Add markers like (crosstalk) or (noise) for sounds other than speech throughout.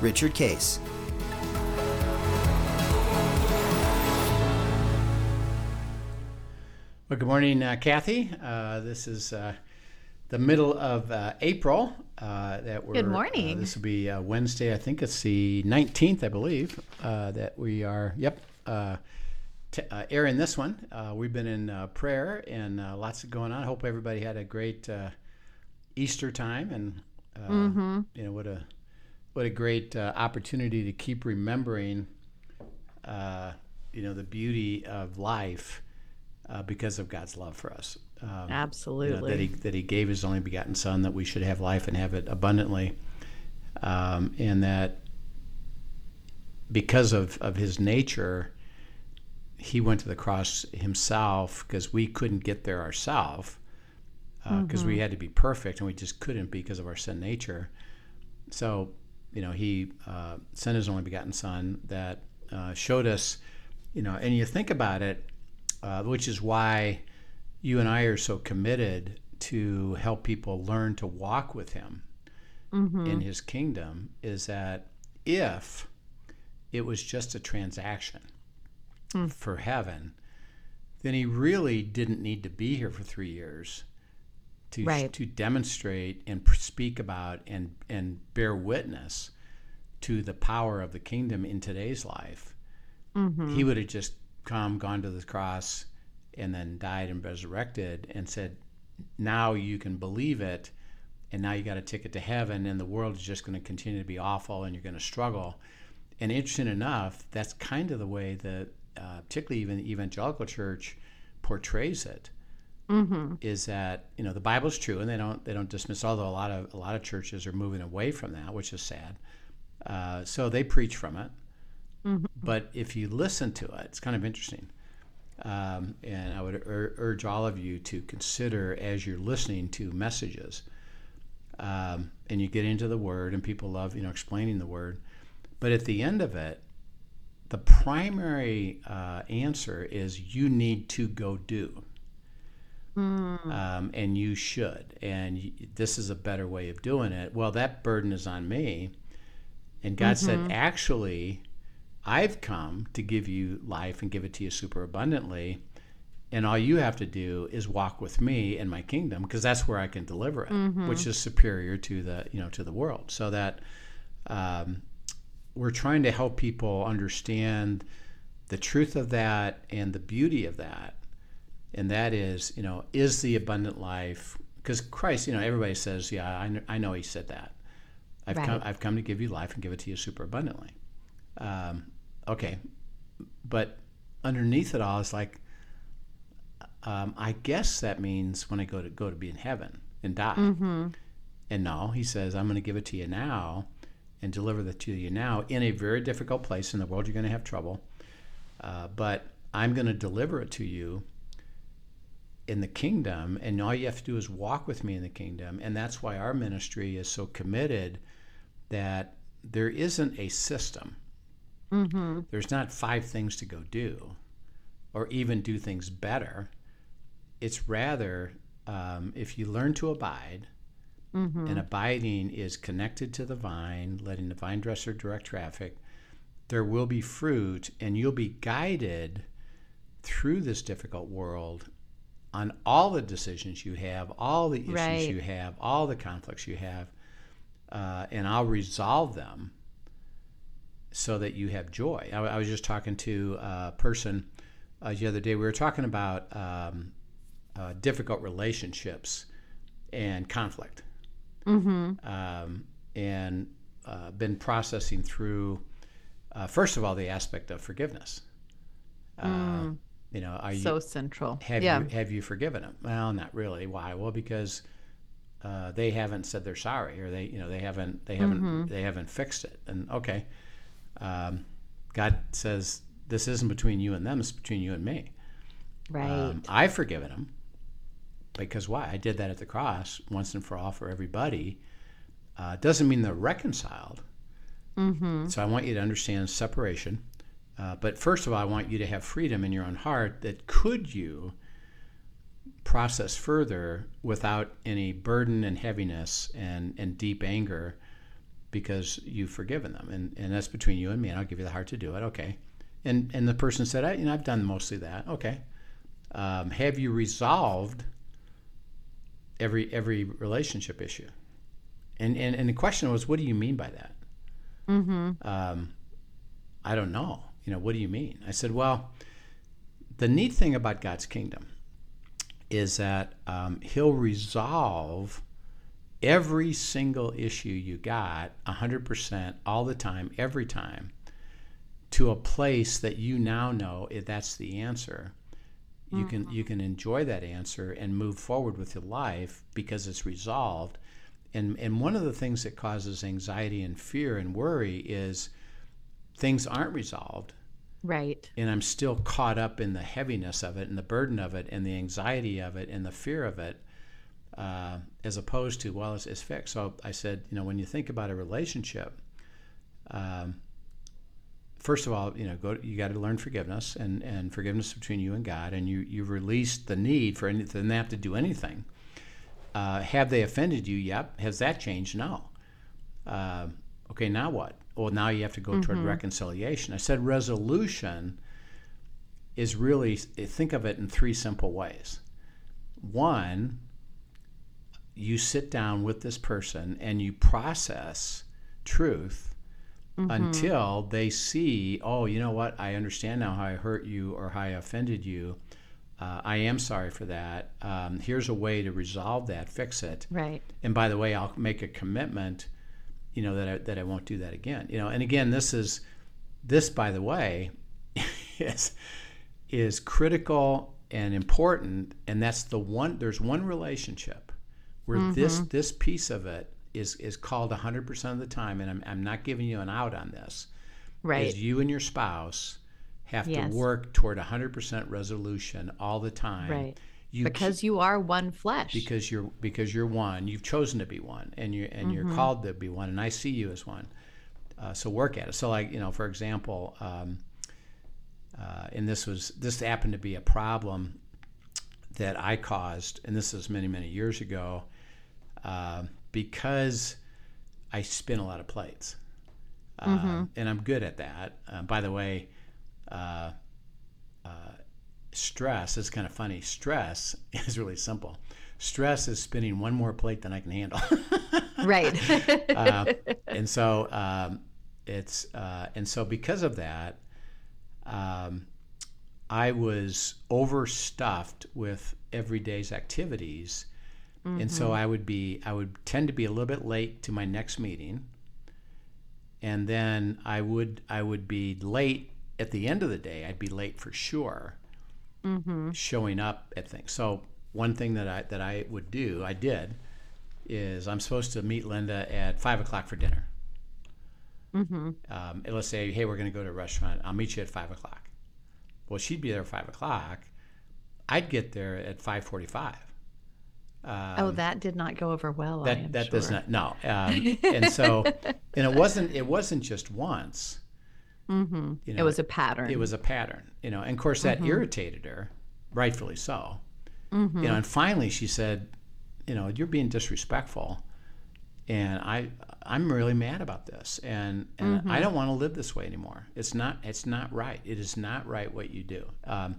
Richard Case. Well, good morning, uh, Kathy. Uh, this is uh, the middle of uh, April. Uh, that we're, Good uh, morning. this will be uh, Wednesday. I think it's the 19th, I believe, that we are. Yep. T- airing this one. we've been in prayer and lots going on. I hope everybody had a great Easter time and Mm-hmm. you know what a what a great uh, opportunity to keep remembering, uh, you know, the beauty of life uh, because of God's love for us. Um, you know, Absolutely. that he that he gave his only begotten Son that we should have life and have it abundantly, um, and that because of of his nature, he went to the cross himself because we couldn't get there ourselves because we had to be perfect and we just couldn't because of our sin nature. So, you know, he uh, sent his only begotten Son that uh, showed us, you know, and you think about it, uh, which is why you and I are so committed to help people learn to walk with him in his kingdom, is that if it was just a transaction for heaven, then he really didn't need to be here for three years to Right. to demonstrate and speak about and and bear witness to the power of the kingdom in today's life. He would have just come, gone to the cross, and then died and resurrected, and said, "Now you can believe it." And now you got a ticket to heaven, and the world is just going to continue to be awful, and you're going to struggle. And interesting enough, that's kind of the way that, uh, particularly even the evangelical church, portrays it is that you know the Bible's true, and they don't they don't dismiss. Although a lot of a lot of churches are moving away from that, which is sad. Uh, so they preach from it. But if you listen to it, it's kind of interesting. Um, and I would ur- urge all of you to consider as you're listening to messages, um, and you get into the Word, and people love you know explaining the Word. But at the end of it, the primary uh, answer is you need to go do um, and you should. And y- this is a better way of doing it. Well, that burden is on me. And God said, actually, I've come to give you life and give it to you super abundantly. And all you have to do is walk with me in my kingdom because that's where I can deliver it, which is superior to the you know to the world. So that um, we're trying to help people understand the truth of that and the beauty of that and that is, you know, is the abundant life because Christ, you know, everybody says, yeah, I, kn- I know He said that. I've come, Right. I've come to give you life and give it to you super abundantly. Um, okay, but underneath it all is like, um, I guess that means when I go to go to be in heaven and die. And no, He says, I'm going to give it to you now and deliver that to you now in a very difficult place in the world. You're going to have trouble, uh, but I'm going to deliver it to you in the kingdom and all you have to do is walk with me in the kingdom. And that's why our ministry is so committed that there isn't a system. There's not five things to go do or even do things better. It's rather um, if you learn to abide and abiding is connected to the vine letting the vine dresser direct traffic there will be fruit and you'll be guided through this difficult world on all the decisions you have, all the issues Right. you have, all the conflicts you have, uh, and I'll resolve them so that you have joy. I, I was just talking to a person uh, the other day. We were talking about um, uh, difficult relationships and conflict, um, and uh, been processing through. Uh, first of all, the aspect of forgiveness. Uh, You know, are you so central. have yeah. you have you forgiven them? Well, not really. Why? Well, because uh, they haven't said they're sorry, or they, you know, they haven't, they haven't, Mm-hmm. they haven't fixed it. And okay, um, God says this isn't between you and them; it's between you and me. Right. Um, I've forgiven them because why? I did that at the cross once and for all for everybody. Uh, doesn't mean they're reconciled. mm-hmm. So I want you to understand separation. Uh, but first of all, I want you to have freedom in your own heart that could you process further without any burden and heaviness and, and deep anger because you've forgiven them. And, and that's between you and me, and I'll give you the heart to do it. Okay. And, and the person said, I, you know, I've done mostly that. Okay. Um, have you resolved every every relationship issue? And, and, and the question was, what do you mean by that? Mm-hmm. um, I don't know. You know, what do you mean? I said, well, the neat thing about God's kingdom is that um, He'll resolve every single issue you got 100% all the time, every time, to a place that you now know if that's the answer. You can you can enjoy that answer and move forward with your life because it's resolved. And and one of the things that causes anxiety and fear and worry is things aren't resolved Right. and I'm still caught up in the heaviness of it and the burden of it and the anxiety of it and the fear of it, uh, as opposed to well, it's, it's fixed. So I said, you know, when you think about a relationship, um, first of all, you know, go you got to learn forgiveness and and forgiveness between you and God, and you you've released the need for any, them to have to do anything. Uh, have they offended you? Yep. Has that changed? No. Uh, okay, now what? Well, now you have to go toward reconciliation. I said resolution is really think of it in three simple ways. One, you sit down with this person and you process truth until they see, oh, you know what? I understand now how I hurt you or how I offended you. Uh, I am sorry for that. Um, here's a way to resolve that, fix it. Right. And by the way, I'll make a commitment, you know, that I, that I won't do that again. You know, and again, this is this, by the way, (laughs) is is critical and important, and that's the one. There's one relationship where mm-hmm. this this piece of it is is called 100% of the time, and I'm I'm not giving you an out on this. Right. Is you and your spouse have Yes. to work toward 100% resolution all the time. Right. You because you are one flesh. because you're because you're one. You've chosen to be one and you and you're called to be one and i see you as one. Uh, so work at it. So like you know for example um, uh, and this was this happened to be a problem that i caused and this is many many years ago uh, because i spin a lot of plates. Uh, and i'm good at that. Uh, by the way uh, stress is kind of funny. Stress (laughs) is really simple. Stress is spinning one more plate than I can handle. (laughs) right. uh, (laughs) and so um, it's uh, and so because of that, um, I was overstuffed with everyday's activities, and so I would be I would tend to be a little bit late to my next meeting, and then I would I would be late at the end of the day. I'd be late for sure, showing up at things. So one thing that I that I would do, I did, is I'm supposed to meet Linda at five o'clock for dinner. Um, and let's say, hey, we're going to go to a restaurant. I'll meet you at five o'clock. Well, she'd be there at five o'clock. I'd get there at five forty-five. oh, that did not go over well. That that sure. does not no. Um, (laughs) and so, and it wasn't it wasn't just once. Mm-hmm. You know, It was a pattern. it was a pattern, you know. And of course, that irritated her, rightfully so. You know, and finally she said, "You know, you're being disrespectful, and I I'm really mad about this, and and I don't want to live this way anymore. It's not it's not right. It is not right what you do." Um,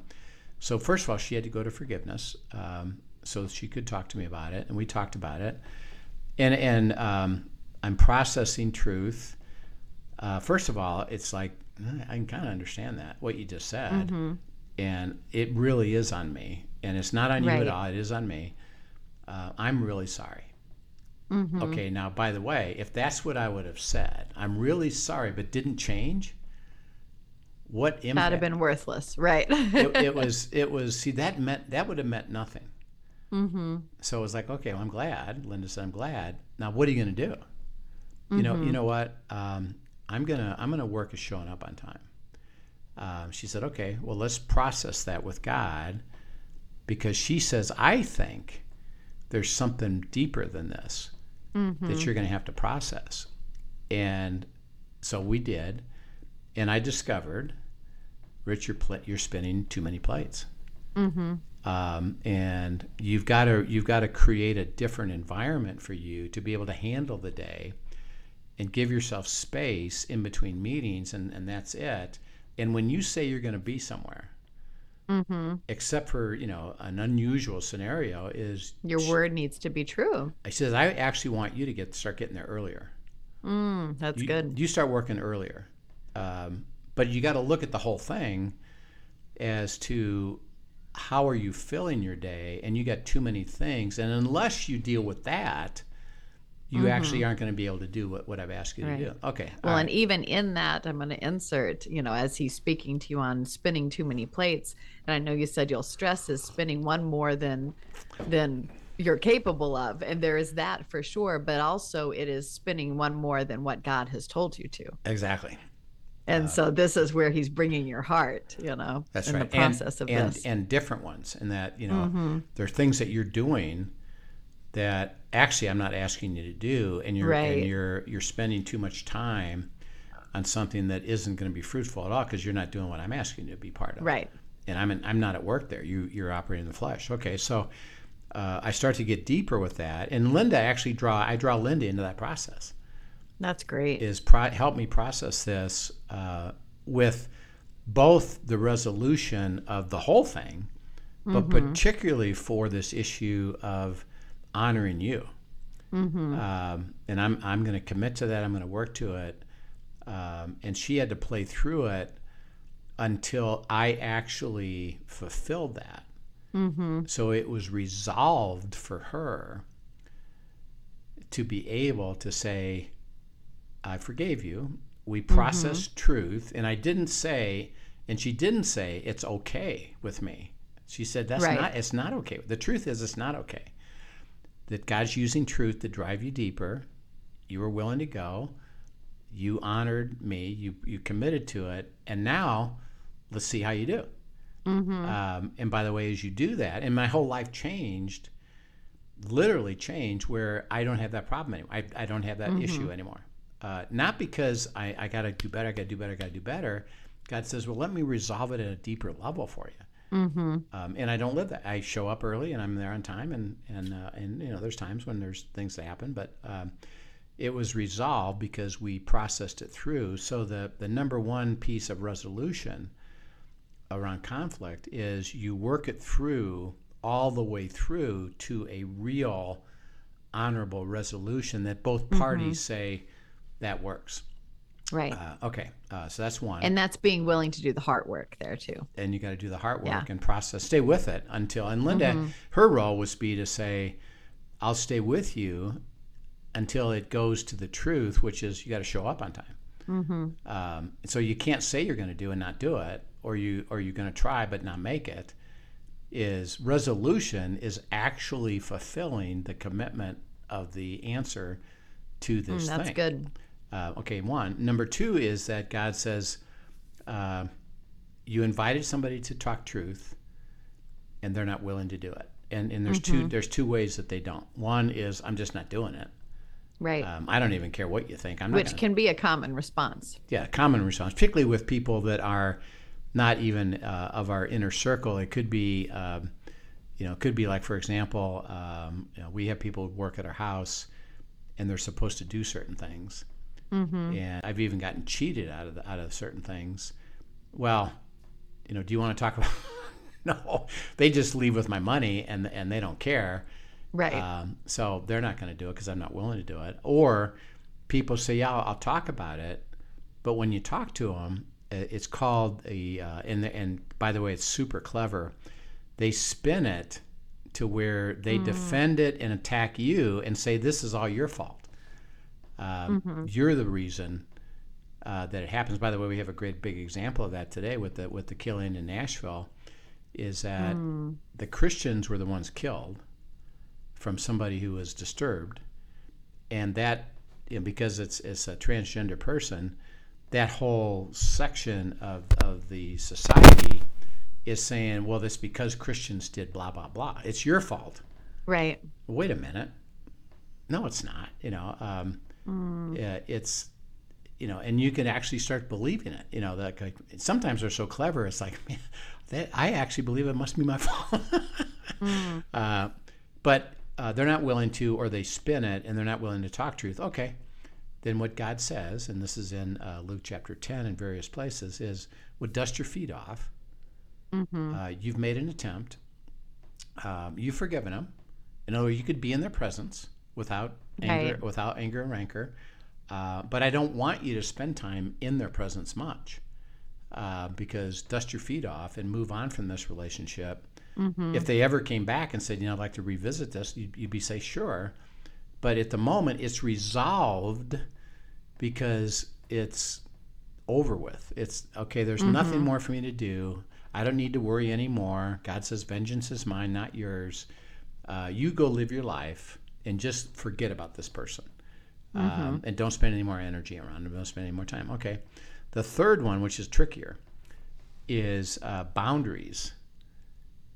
so first of all, she had to go to forgiveness, um, so she could talk to me about it, and we talked about it, and and um, I'm processing truth. Uh, first of all, it's like I can kind of understand that what you just said, and it really is on me, and it's not on you Right. at all. It is on me. Uh, I'm really sorry. Okay, now by the way, if that's what I would have said, I'm really sorry, but didn't change. What impact? That'd have been worthless. Right. it, it (laughs) was. It was. See, that meant that would have meant nothing. Mm-hmm. So it was like, okay, well, I'm glad. Linda said, I'm glad. Now, what are you going to do? Mm-hmm. You know, you mm-hmm. know what? Um, I'm gonna I'm gonna work at showing up on time. Um, she said, okay, well, let's process that with God, because she says, I think there's something deeper than this mm-hmm. that you're going to have to process. And so we did, and I discovered, Rich, you're, pl- you're spinning too many plates. Mm-hmm. Um, and you've got to you've got to create a different environment for you to be able to handle the day and give yourself space in between meetings and, and that's it. And when you say you're going to be somewhere mm-hmm. except for you know an unusual scenario is your word needs to be true. I says i actually want you to get start getting there earlier. Mm, that's you, good. you start working earlier. Um, but you got to look at the whole thing as to how are you filling your day and you got too many things. And unless you deal with that you mm-hmm. actually aren't going to be able to do what, what I've asked you right. to do. Okay. Well, right. and even in that, I'm going to insert, you know, as he's speaking to you on spinning too many plates, and I know you said you'll stress is spinning one more than than you're capable of, and there is that for sure, but also it is spinning one more than what God has told you to. Exactly. And uh, so this is where he's bringing your heart, you know, that's in right. the process and, of and, this. And different ones. And that, you know, mm-hmm. there are things that you're doing that actually I'm not asking you to do and you're right. and you're you're spending too much time on something that isn't going to be fruitful at all because you're not doing what I'm asking you to be part of. Right. And I'm in, I'm not at work there. You you're operating in the flesh. Okay, so uh, I start to get deeper with that, and Linda actually draw I draw Linda into that process. That's great. Is pro- help me process this uh, with both the resolution of the whole thing, but mm-hmm. particularly for this issue of honoring you. Mm-hmm. Um, and I'm I'm going to commit to that. I'm going to work to it. Um, and she had to play through it until I actually fulfilled that. Mm-hmm. So it was resolved for her to be able to say, I forgave you. We mm-hmm. processed mm-hmm. truth. And I didn't say, and she didn't say, it's okay with me. She said, that's right. not, it's not okay. The truth is, it's not okay. That God's using truth to drive you deeper. You were willing to go. You honored me. You, you committed to it. And now let's see how you do. Mm-hmm. Um, and by the way, as you do that, and my whole life changed, literally changed, where I don't have that problem anymore. I, I don't have that mm-hmm. issue anymore. Uh, not because I, I got to do better, I got to do better, I got to do better. God says, well, let me resolve it at a deeper level for you. Mm-hmm. Um, and I don't live that. I show up early and I'm there on time, and and uh, and you know, there's times when there's things that happen, but um, it was resolved because we processed it through. So the the number one piece of resolution around conflict is you work it through all the way through to a real honorable resolution that both parties mm-hmm. say that works. Right. Uh, okay. Uh, so that's one. And that's being willing to do the heart work there too. And you got to do the heart work yeah. and process. Stay with it until. And Linda, mm-hmm. her role was be to say, "I'll stay with you until it goes to the truth, which is you got to show up on time." Mm-hmm. Um, so you can't say you're going to do and not do it, or you or you're going to try but not make it. Is resolution is actually fulfilling the commitment of the answer to this mm, that's thing. good. Uh, okay, one. Number two is that God says, uh, you invited somebody to talk truth, and they're not willing to do it. And and there's mm-hmm. two there's two ways that they don't. One is I'm just not doing it. Right. Um, I don't even care what you think. I'm Which gonna, can be a common response. Yeah, common response, particularly with people that are not even uh, of our inner circle. It could be. Um, you know, it could be like, for example, um, you know, we have people who work at our house, and they're supposed to do certain things. Mm-hmm. And I've even gotten cheated out of the, out of certain things. Well, you know, do you want to talk about? (laughs) no, they just leave with my money and and they don't care. Right. Um, so they're not going to do it because I'm not willing to do it. Or people say, yeah, I'll, I'll, talk about it, but when you talk to them, it's called a uh, and and by the way, it's super clever. They spin it to where they mm. defend it and attack you and say this is all your fault. Um, mm-hmm. You're the reason uh, that it happens. By the way, we have a great big example of that today with the with the killing in Nashville. Is that mm. the Christians were the ones killed, from somebody who was disturbed, and that you know, because it's it's a transgender person, that whole section of, of the society is saying, well, this because Christians did blah blah blah. It's your fault. Right. Wait a minute. No, it's not. You know, um, mm. it's you know, and you can actually start believing it. You know, that like, sometimes they're so clever. It's like, (laughs) man, that I actually believe it must be my (laughs) fault. mm. uh, but uh, they're not willing to, or they spin it, and they're not willing to talk truth. Okay, then what God says, and this is in uh, Luke chapter 10 in various places, is would dust your feet off. Mm-hmm. Uh, you've made an attempt. Um, you've forgiven them. You know, you could be in their presence without anger, right. without anger and rancor. Uh, but I don't want you to spend time in their presence much, uh, because dust your feet off and move on from this relationship. Mm-hmm. If they ever came back and said, you know, I'd like to revisit this, you'd, you'd be say, sure but at the moment, it's resolved because it's over with. It's okay, there's mm-hmm. nothing more for me to do. I don't need to worry anymore. God says, Vengeance is mine, not yours. Uh, you go live your life and just forget about this person. Mm-hmm. Um, and don't spend any more energy around them. Don't spend any more time. Okay. The third one, which is trickier, is uh, boundaries.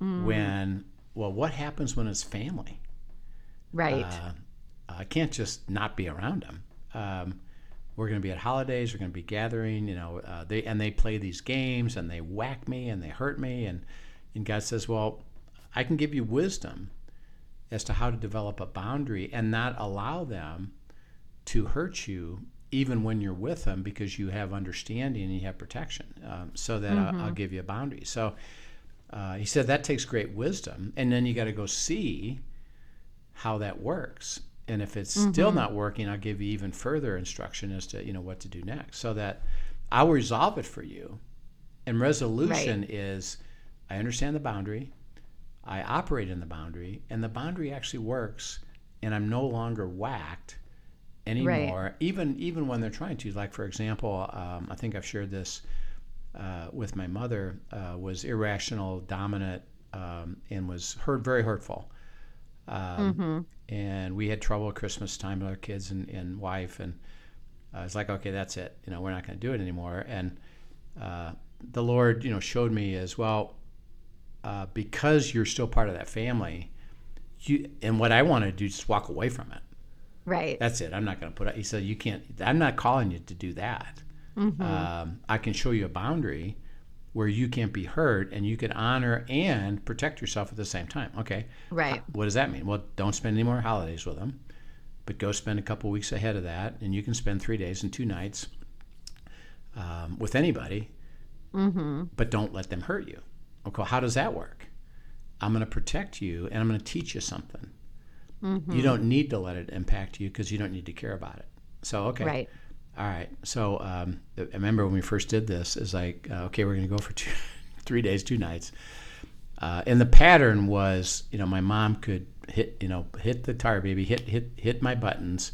Mm. When, well, what happens when it's family? Right. Uh, I can't just not be around them. Um, we're going to be at holidays. We're going to be gathering. You know, uh, they and they play these games and they whack me and they hurt me and and God says, well, I can give you wisdom as to how to develop a boundary and not allow them to hurt you even when you're with them because you have understanding and you have protection um, so that mm-hmm. I'll, I'll, give you a boundary so uh, he said that takes great wisdom and then you got to go see how that works and if it's mm-hmm. still not working i'll give you even further instruction as to you know what to do next so that i'll resolve it for you and resolution right. is i understand the boundary i operate in the boundary and the boundary actually works and i'm no longer whacked anymore right. even even when they're trying to like for example um, i think i've shared this uh, with my mother uh, was irrational dominant um, and was hurt very hurtful um, mm-hmm and we had trouble at Christmas time with our kids and, and wife, and uh, was like, okay, that's it. You know, we're not going to do it anymore. And uh, the Lord, you know, showed me as well, uh, because you're still part of that family. You and what I want to do is walk away from it. Right. That's it. I'm not going to put. He said, you can't. I'm not calling you to do that. Mm-hmm. Um, I can show you a boundary where you can't be hurt and you can honor and protect yourself at the same time. Okay. Right. What does that mean? Well, don't spend any more holidays with them, but go spend a couple weeks ahead of that, and you can spend three days and two nights um, with anybody, mm-hmm. but don't let them hurt you. Okay. How does that work? I'm going to protect you and I'm going to teach you something. Mm-hmm. You don't need to let it impact you because you don't need to care about it. So, okay. Right. All right. So um, I remember when we first did this, is like, uh, okay, we're going to go for two, (laughs) three days, two nights. Uh, and the pattern was, you know, my mom could hit, you know, hit the tar baby, hit, hit, hit my buttons.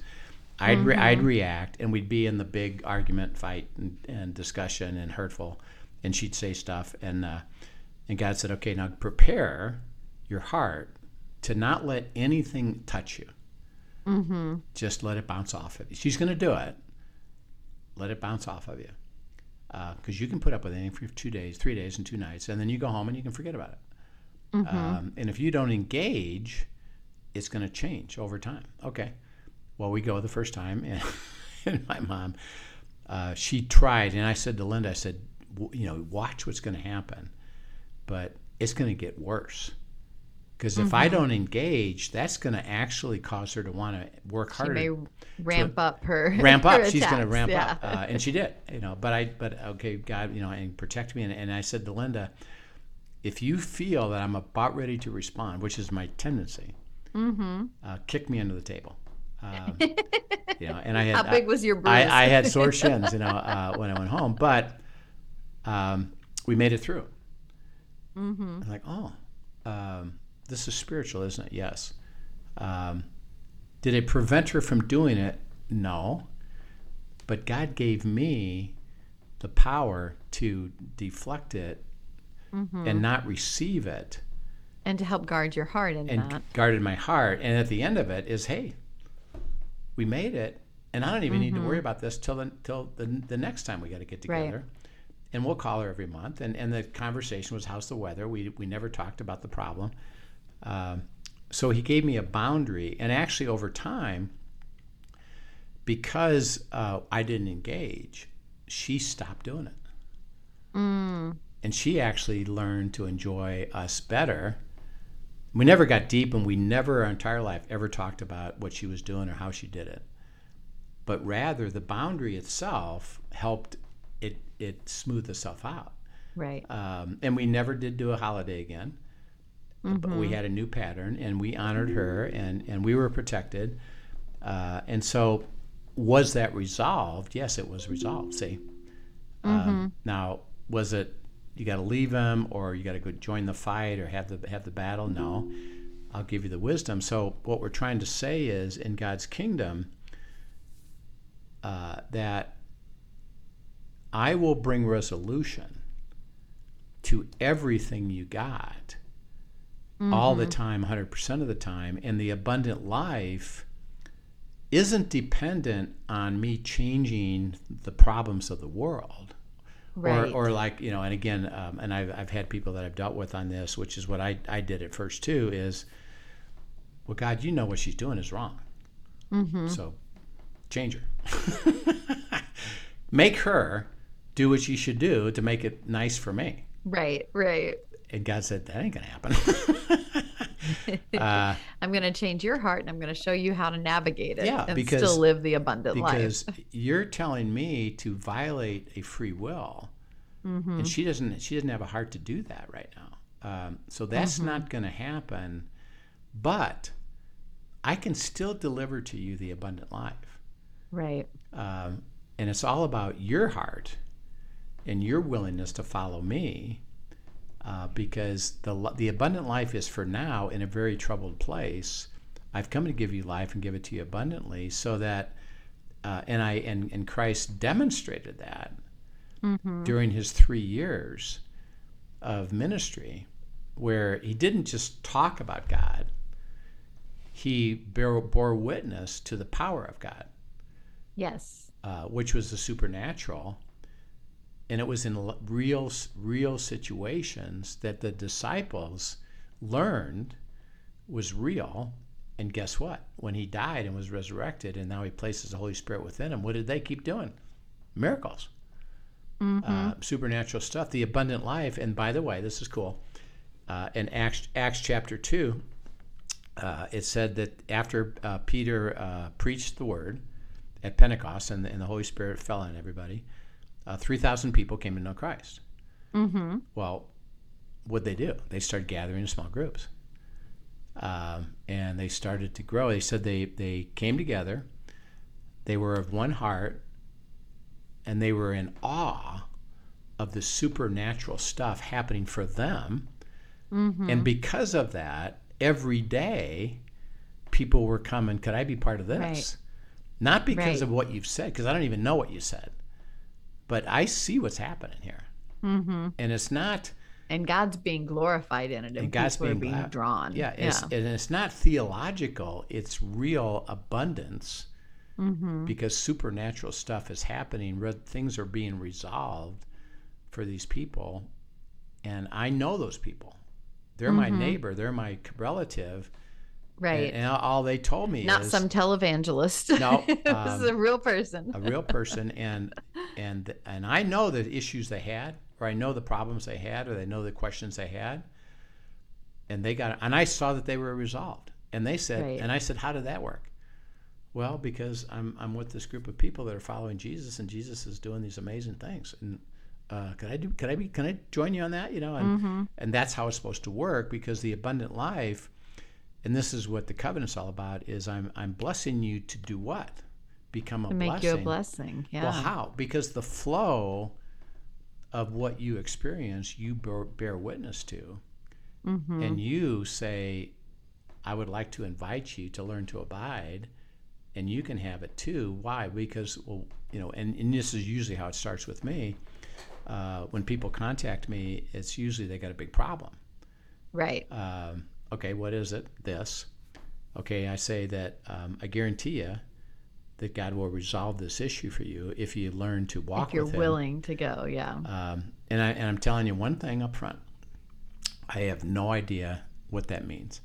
I'd, re- mm-hmm. I'd react, and we'd be in the big argument, fight, and, and discussion, and hurtful. And she'd say stuff, and uh, and God said, okay, now prepare your heart to not let anything touch you. Mm-hmm. Just let it bounce off of you. She's going to do it, let it bounce off of you. Because uh, you can put up with anything for two days, three days, and two nights, and then you go home and you can forget about it. Mm-hmm. Um, and if you don't engage, it's going to change over time. Okay. Well, we go the first time, (laughs) and, and my mom, uh, she tried, and I said to Linda, I said, you know, watch what's going to happen, but it's going to get worse. Because if mm-hmm. I don't engage, that's going to actually cause her to want to work harder. She may ramp up her (laughs) ramp up. Her She's going to ramp yeah. up, uh, and she did. You know, but I, but okay, God, you know, and protect me. And, and I said to Linda, if you feel that I'm about ready to respond, which is my tendency, mm-hmm. uh, kick me under the table. Um, (laughs) you know, and I had how big was your bruise? I, I had sore shins, you (laughs) know, uh, when I went home, but um, we made it through. Mm-hmm. I'm like, oh, um, this is spiritual, isn't it? Yes. Um, did it prevent her from doing it? No. But God gave me the power to deflect it mm-hmm. and not receive it and to help guard your heart in and that. guarded my heart. And at the end of it is, hey, we made it, and I don't even need to worry about this till the till the, the next time we got to get Right. And we'll call her every month. And and the conversation was, how's the weather? We we never talked about the problem. Um, so he gave me a boundary, and actually over time, because uh, I didn't engage, she stopped doing it. And she actually learned to enjoy us better. We never got deep, and we never, our entire life, ever talked about what she was doing or how she did it. But rather, the boundary itself helped it smoothed smooth itself out. Right. Um, and we never did do a holiday again. But we had a new pattern, and we honored her, and and we were protected. Uh, and so, was that resolved? Yes, it was resolved. See, um, now was it you got to leave him, or you got to go join the fight, or have the have the battle? No, I'll give you the wisdom. So what we're trying to say is, in God's kingdom, uh, that I will bring resolution to everything you got all the time, 100% of the time. And the abundant life isn't dependent on me changing the problems of the world. Right. Or, or like, you know, and again, um, and I've, I've had people that I've dealt with on this, which is what I, I did at first too, is, well, God, you know what she's doing is wrong. So change her. (laughs) make her do what she should do to make it nice for me. right. Right. And God said, that ain't going to happen. (laughs) uh, I'm going to change your heart and I'm going to show you how to navigate it Yeah, and because- still live the abundant because life. (laughs) you're telling me to violate a free will, and she doesn't. She doesn't have a heart to do that right now. Um, so that's not going to happen. But I can still deliver to you the abundant life, Right. um, and it's all about your heart and your willingness to follow me. Uh, because the the abundant life is for now in a very troubled place. I've come to give you life and give it to you abundantly, so that uh, and I and, and Christ demonstrated that during his three years of ministry, where he didn't just talk about God, he bore, bore witness to the power of God, Yes. uh, which was the supernatural, and it was in real real situations that the disciples learned was real. And guess what? When he died and was resurrected, and now he places the Holy Spirit within him, what did they keep doing? Miracles, uh, supernatural stuff, the abundant life. And by the way, this is cool. Uh, in Acts, Acts chapter 2, uh, it said that after uh, Peter uh, preached the word at Pentecost and the, and the Holy Spirit fell on everybody, uh, 3,000 people came to know Christ. Mm-hmm. Well, what'd they do? They started gathering in small groups. Um, and they started to grow. They said they, they came together, they were of one heart, and they were in awe of the supernatural stuff happening for them. And because of that, every day people were coming, could I be part of this? Right. Not because Right. of what you've said, because I don't even know what you said, but I see what's happening here. Mm-hmm. And it's not, And God's being glorified in it, and, and God's being, being drawn. Yeah, it's, and it's not theological, it's real abundance Mm-hmm. because supernatural stuff is happening, things are being resolved for these people. And I know those people. They're my neighbor, they're my relative. Mm-hmm. right. And, and all they told me is Not is some televangelist. (laughs) No, it was um, a real person. a real person and and and I know the issues they had or I know the problems they had or they know the questions they had and they got and I saw that they were resolved and they said Right. and I said how did that work well because I'm I'm with this group of people that are following Jesus and Jesus is doing these amazing things and uh, could I do could I be can I join you on that you know and and that's how it's supposed to work because the abundant life and this is what the covenant's all about is I'm I'm blessing you to do what become a to make blessing you a blessing. Yeah. well, how? Because the flow of what you experience, you bear, bear witness to, Mm-hmm. and you say, "I would like to invite you to learn to abide," and you can have it too. Why? Because well, you know, and, and this is usually how it starts with me. Uh, when people contact me, it's usually they got a big problem, Right. Um, okay, what is it? This. Okay, I say that um, I guarantee you that God will resolve this issue for you if you learn to walk if you're with Him. willing to go, yeah. Um, and, I, and I'm telling you one thing up front I have no idea what that means.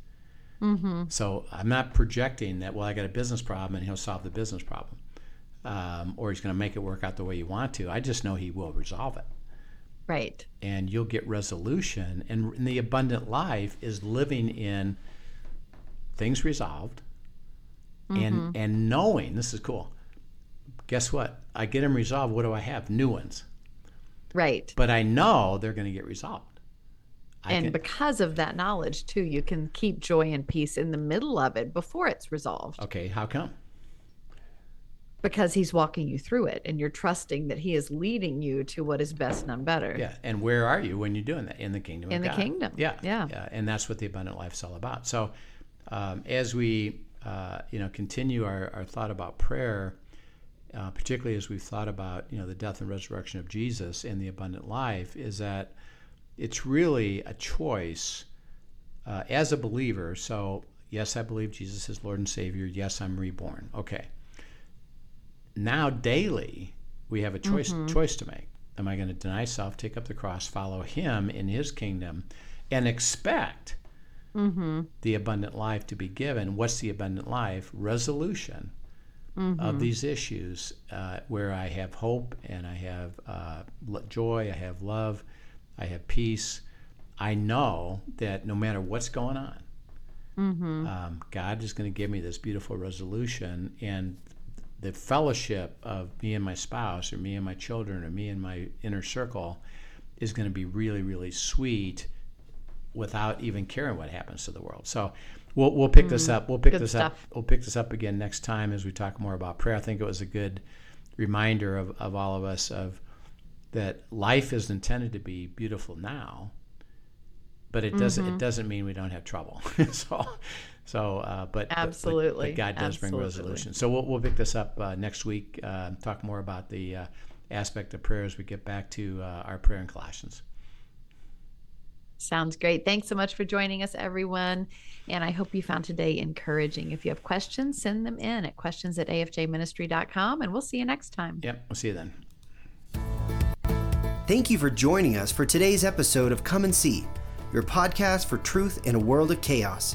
Mm-hmm. So I'm not projecting that, well, I got a business problem and he'll solve the business problem. Um, or he's going to make it work out the way you want to. I just know he will resolve it. Right. And you'll get resolution. And, and the abundant life is living in things resolved and, mm-hmm. and knowing this is cool. Guess what? I get them resolved. What do I have? New ones. Right. But I know they're going to get resolved. I and can- because of that knowledge too, you can keep joy and peace in the middle of it before it's resolved. okay, how come? Because he's walking you through it and you're trusting that he is leading you to what is best and none better. Yeah, and where are you when you're doing that in the kingdom? In the God. kingdom. Yeah, Yeah. yeah, and that's what the abundant life is all about. So, um, as we uh, you know continue our, our thought about prayer, uh, particularly as we've thought about you know the death and resurrection of Jesus and the abundant life, is that it's really a choice uh, as a believer. So, yes, I believe Jesus is Lord and Savior. Yes, I'm reborn. Okay. Now, daily, we have a choice choice to make. Am I going to deny self, take up the cross, follow Him in His kingdom, and expect the abundant life to be given? What's the abundant life? Resolution of these issues, uh, where I have hope and I have uh, joy, I have love, I have peace. I know that no matter what's going on, um, God is going to give me this beautiful resolution, and the fellowship of me and my spouse, or me and my children, or me and my inner circle is going to be really, really sweet without even caring what happens to the world. So we'll, we'll pick this up. We'll pick Good this up. We'll pick this up again next time as we talk more about prayer. I think it was a good reminder of, of all of us of that life is intended to be beautiful now, but it doesn't Mm-hmm. it doesn't mean we don't have trouble. (laughs) so so uh, but but- but- Absolutely. but, God does bring resolution. So we'll, we'll pick this up uh, next week. Uh, talk more about the uh, aspect of prayer as we get back to uh, our prayer in Colossians. Sounds great. Thanks so much for joining us, everyone. And I hope you found today encouraging. If you have questions, send them in at questions at afjministry.com, and we'll see you next time. Yep, we'll see you then. Thank you for joining us for today's episode of Come and See, your podcast for truth in a world of chaos.